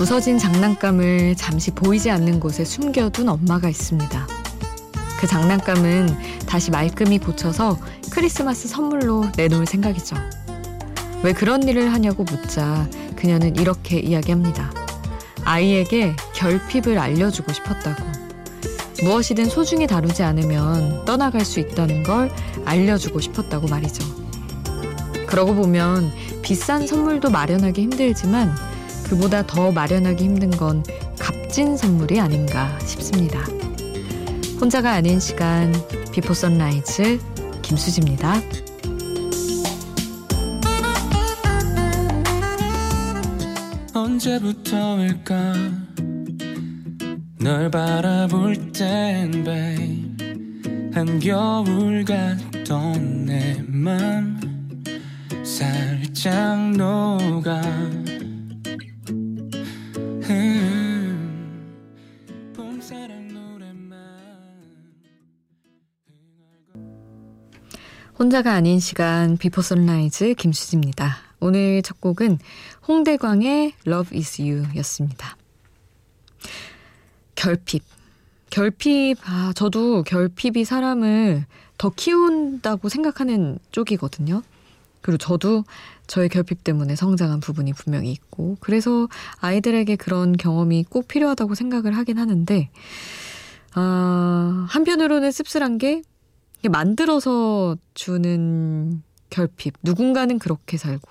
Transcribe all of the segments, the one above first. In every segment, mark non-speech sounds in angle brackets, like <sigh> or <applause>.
부서진 장난감을 잠시 보이지 않는 곳에 숨겨둔 엄마가 있습니다. 그 장난감은 다시 말끔히 고쳐서 크리스마스 선물로 내놓을 생각이죠. 왜 그런 일을 하냐고 묻자 그녀는 이렇게 이야기합니다. 아이에게 결핍을 알려주고 싶었다고. 무엇이든 소중히 다루지 않으면 떠나갈 수 있다는 걸 알려주고 싶었다고 말이죠. 그러고 보면 비싼 선물도 마련하기 힘들지만 그보다 더 마련하기 힘든 건 값진 선물이 아닌가 싶습니다. 혼자가 아닌 시간 비포 선라이즈 김수지입니다. 언제부터일까 널 바라볼 땐 babe 한겨울 같던 내 맘 살짝 녹아 혼자가 아닌 시간 비포 선라이즈 김수지입니다. 오늘 첫 곡은 홍대광의 Love is You 였습니다. 결핍. 결핍, 아, 저도 결핍이 사람을 더 키운다고 생각하는 쪽이거든요. 그리고 저도 저의 결핍 때문에 성장한 부분이 분명히 있고, 그래서 아이들에게 그런 경험이 꼭 필요하다고 생각을 하긴 하는데, 아, 한편으로는 씁쓸한 게, 만들어서 주는 결핍. 누군가는 그렇게 살고,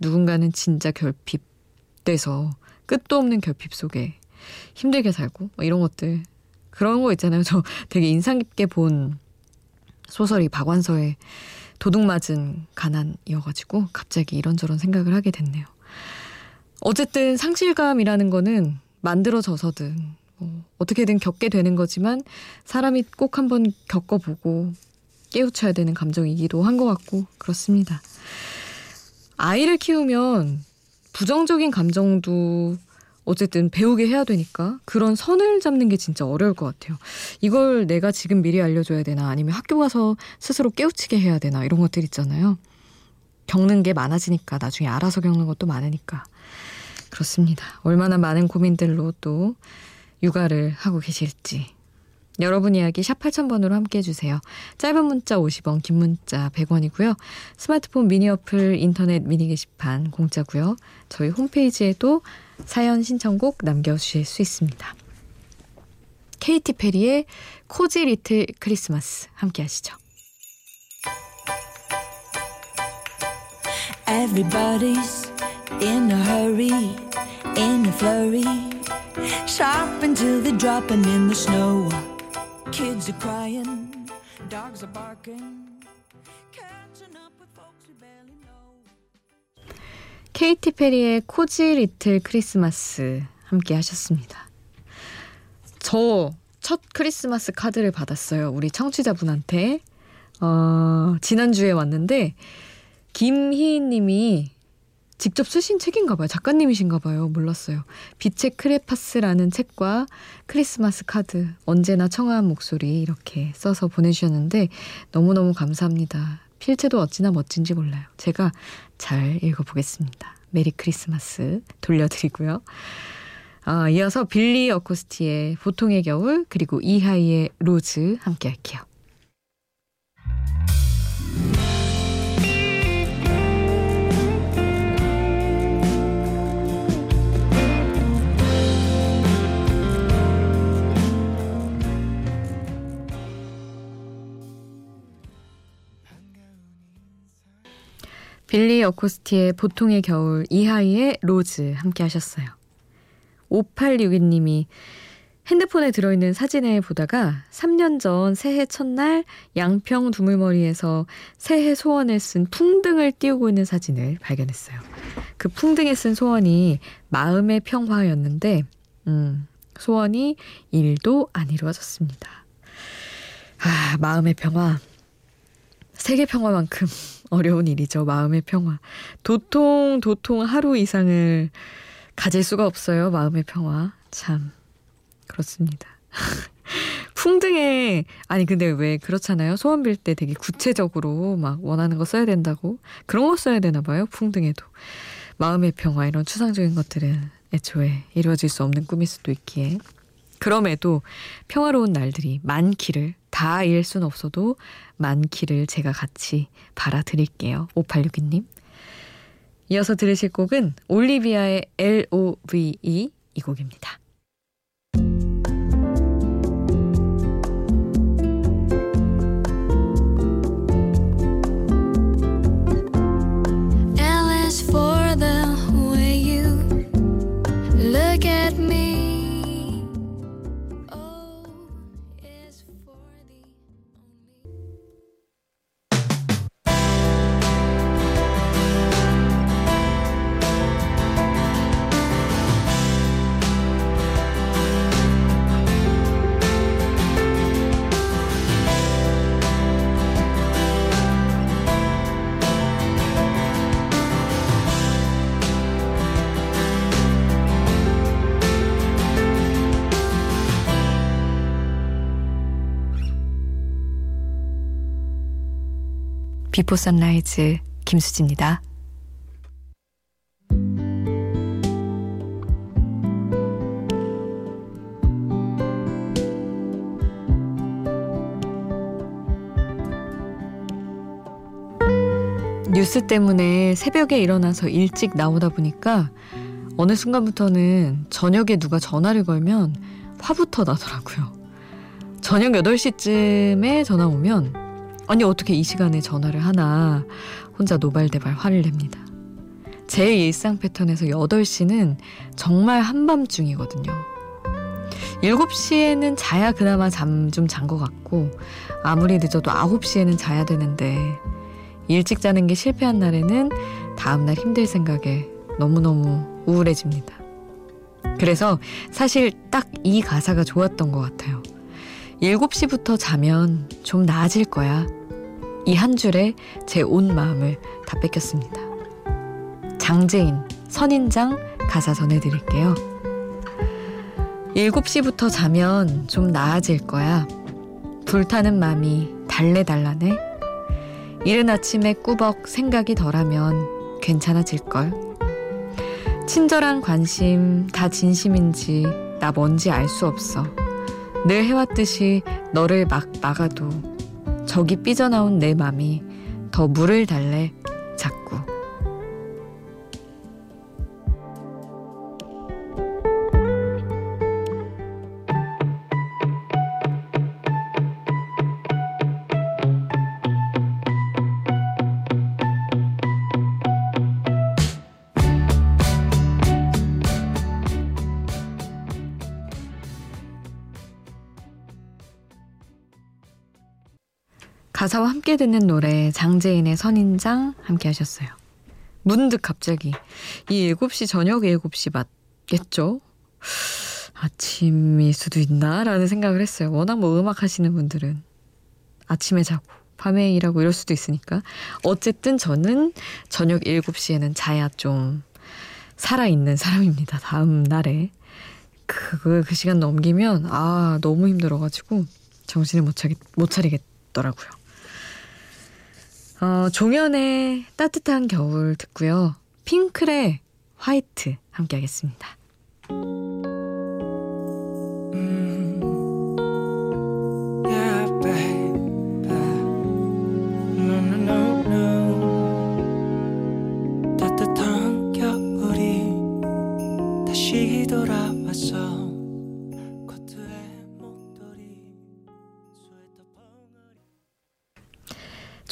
누군가는 진짜 결핍돼서 끝도 없는 결핍 속에 힘들게 살고, 뭐 이런 것들. 그런 거 있잖아요. 저 되게 인상 깊게 본 소설이 박완서의 도둑 맞은 가난이어가지고 갑자기 이런저런 생각을 하게 됐네요. 어쨌든 상실감이라는 거는 만들어져서든 뭐 어떻게든 겪게 되는 거지만 사람이 꼭 한번 겪어보고 깨우쳐야 되는 감정이기도 한 것 같고 그렇습니다. 아이를 키우면 부정적인 감정도 어쨌든 배우게 해야 되니까 그런 선을 잡는 게 진짜 어려울 것 같아요. 이걸 내가 지금 미리 알려줘야 되나 아니면 학교 가서 스스로 깨우치게 해야 되나 이런 것들 있잖아요. 겪는 게 많아지니까 나중에 알아서 겪는 것도 많으니까 그렇습니다. 얼마나 많은 고민들로 또 육아를 하고 계실지 여러분 이야기 샵 8000번으로 함께 해주세요. 짧은 문자 50원, 긴 문자 100원이고요. 스마트폰 미니 어플, 인터넷 미니 게시판 공짜고요. 저희 홈페이지에도 사연 신청곡 남겨주실 수 있습니다. 케이티 페리의 코지 리틀 크리스마스 함께 하시죠. Everybody's in a hurry, in a flurry, sharp until they're dropping in the snow. Kids are crying, dogs are barking. 케이티 페리의 코지 리틀 크리스마스 함께 하셨습니다. 저 첫 크리스마스 카드를 받았어요. 우리 청취자분한테. 어, 지난주에 왔는데, 김희인 님이 직접 쓰신 책인가 봐요. 작가님이신가 봐요. 몰랐어요. 빛의 크레파스라는 책과 크리스마스 카드, 언제나 청아한 목소리 이렇게 써서 보내주셨는데, 너무너무 감사합니다. 필체도 어찌나 멋진지 몰라요. 제가 잘 읽어보겠습니다. 메리 크리스마스 돌려드리고요. 아, 이어서 빌리 어코스티의 보통의 겨울 그리고 이하이의 Rose 함께 할게요. 빌리 어코스티의 보통의 겨울, 이하이의 로즈 함께 하셨어요. 5862님이 핸드폰에 들어있는 사진을 보다가 3년 전 새해 첫날 양평 두물머리에서 새해 소원을 쓴 풍등을 띄우고 있는 사진을 발견했어요. 그 풍등에 쓴 소원이 마음의 평화였는데, 음, 소원이 일도 안 이루어졌습니다. 아, 마음의 평화. 세계 평화만큼 어려운 일이죠. 마음의 평화. 도통, 도통 하루 이상을 가질 수가 없어요. 마음의 평화. 참, 그렇습니다. <laughs> 풍등에, 아니, 근데 왜 그렇잖아요. 소원 빌 때 되게 구체적으로 막 원하는 거 써야 된다고. 그런 거 써야 되나 봐요. 풍등에도. 마음의 평화 이런 추상적인 것들은 애초에 이루어질 수 없는 꿈일 수도 있기에 그럼에도 평화로운 날들이 많기를 다일 순 없어도 많기를 제가 같이 바라드릴게요. 5862님. 이어서 들으실 곡은 올리비아의 L-O-V-E 이 곡입니다. 비포 선라이즈 김수지입니다. 뉴스 때문에 새벽에 일어나서 일찍 나오다 보니까 어느 순간부터는 저녁에 누가 전화를 걸면 화부터 나더라고요. 저녁 8시쯤에 전화 오면 아니 어떻게 이 시간에 전화를 하나 혼자 노발대발 화를 냅니다. 제 일상 패턴에서 8시는 정말 한밤중이거든요. 7시에는 자야 그나마 잠 좀 잔 것 같고 아무리 늦어도 9시에는 자야 되는데 일찍 자는 게 실패한 날에는 다음날 힘들 생각에 너무너무 우울해집니다. 그래서 사실 딱 이 가사가 좋았던 것 같아요. 7시부터 자면 좀 나아질 거야. 이 한 줄에 제 온 마음을 다 뺏겼습니다. 장재인, 선인장 가사 전해드릴게요. 7시부터 자면 좀 나아질 거야. 불타는 맘이 달래달라네. 이른 아침에 꾸벅 생각이 덜하면 괜찮아질걸. 친절한 관심 다 진심인지 나 뭔지 알 수 없어. 늘 해왔듯이 너를 막 막아도 저기 삐져나온 내 맘이 더 물을 달래 자꾸. 가사와 함께 듣는 노래 장재인의 선인장 함께 하셨어요. 문득 갑자기 이 7시 저녁 7시 맞겠죠? 아침일 수도 있나? 라는 생각을 했어요. 워낙 뭐 음악 하시는 분들은 아침에 자고 밤에 일하고 이럴 수도 있으니까. 어쨌든 저는 저녁 7시에는 자야 좀 살아있는 사람입니다. 다음 날에. 그, 그 시간 넘기면, 아, 너무 힘들어가지고 정신을 못, 차리, 못 차리겠더라고요. 어, 종현의 따뜻한 겨울 듣고요. 핑클의 화이트 함께 하겠습니다.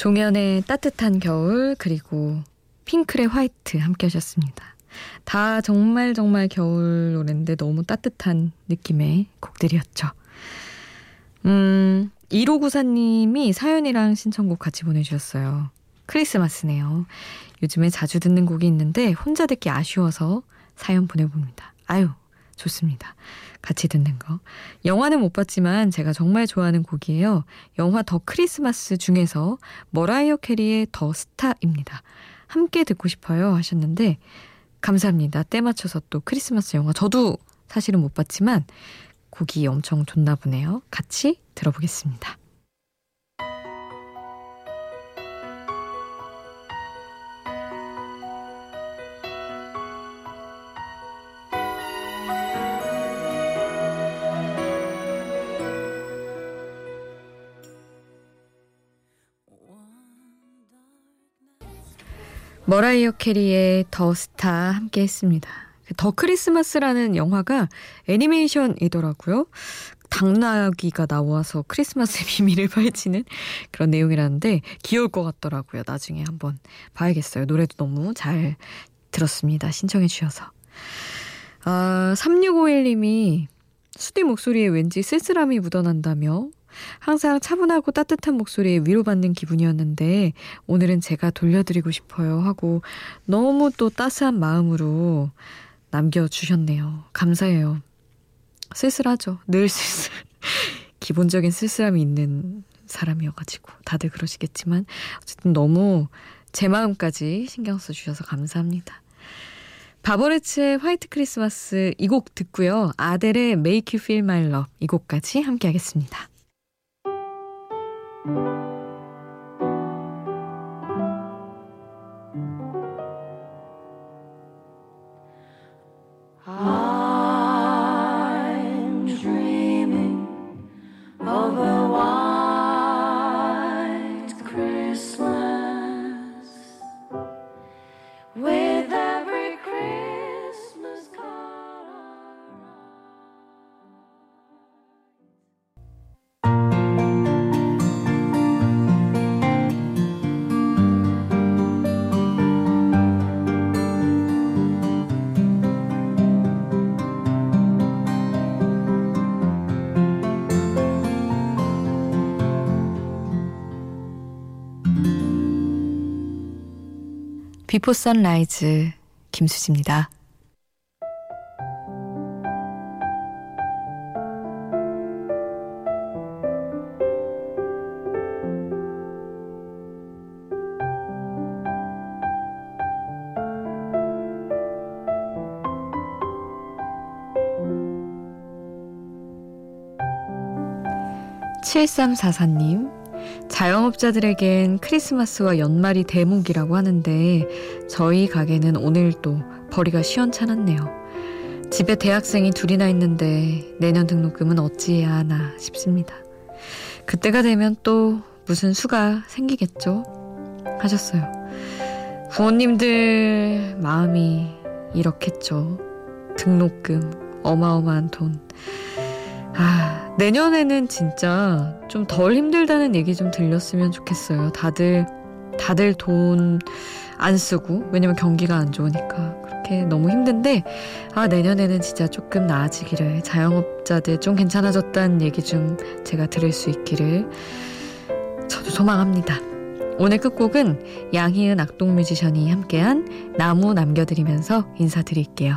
종현의 따뜻한 겨울 그리고 핑클의 화이트 함께 하셨습니다. 다 정말 정말 겨울 노래인데 너무 따뜻한 느낌의 곡들이었죠. 음, 1594님이 사연이랑 신청곡 같이 보내주셨어요. 크리스마스네요. 요즘에 자주 듣는 곡이 있는데 혼자 듣기 아쉬워서 사연 보내봅니다. 아유, 좋습니다. 같이 듣는 거. 영화는 못 봤지만 제가 정말 좋아하는 곡이에요. 영화 더 크리스마스 중에서 머라이어 캐리의 더 스타입니다. 함께 듣고 싶어요 하셨는데 감사합니다. 때 맞춰서 또 크리스마스 영화 저도 사실은 못 봤지만 곡이 엄청 좋나 보네요. 같이 들어보겠습니다. 머라이어 캐리의 더 스타 함께 했습니다. 그더 크리스마스라는 영화가 애니메이션이더라고요. 당나귀가 나와서 크리스마스의 <laughs> 비밀을 밝히는 그런 내용이라는데 귀여울 것 같더라고요. 나중에 한번 봐야겠어요. 노래도 너무 잘 들었습니다. 신청해 주셔서. 아, 3651님이 수디 목소리에 왠지 쓸쓸함이 묻어난다며 항상 차분하고 따뜻한 목소리에 위로받는 기분이었는데 오늘은 제가 돌려드리고 싶어요 하고 너무 또 따스한 마음으로 남겨주셨네요. 감사해요. 쓸쓸하죠. 늘 쓸쓸. <laughs> 기본적인 쓸쓸함이 있는 사람이어가지고 다들 그러시겠지만 어쨌든 너무 제 마음까지 신경 써주셔서 감사합니다. 바버레츠의 화이트 크리스마스 이 곡 듣고요. 아델의 Make You Feel My Love 이 곡까지 함께 하겠습니다. thank you 비포 선라이즈 김수지입니다. 칠삼사사님 자영업자들에겐 크리스마스와 연말이 대목이라고 하는데 저희 가게는 오늘도 벌이가 시원찮았네요. 집에 대학생이 둘이나 있는데 내년 등록금은 어찌해야 하나 싶습니다. 그때가 되면 또 무슨 수가 생기겠죠? 하셨어요. 부모님들 마음이 이렇겠죠. 등록금, 어마어마한 돈. 아, 내년에는 진짜 좀 덜 힘들다는 얘기 좀 들렸으면 좋겠어요. 다들, 다들 돈 안 쓰고, 왜냐면 경기가 안 좋으니까. 그렇게 너무 힘든데, 아, 내년에는 진짜 조금 나아지기를, 자영업자들 좀 괜찮아졌다는 얘기 좀 제가 들을 수 있기를, 저도 소망합니다. 오늘 끝곡은 양희은 악동 뮤지션이 함께한 나무 남겨드리면서 인사드릴게요.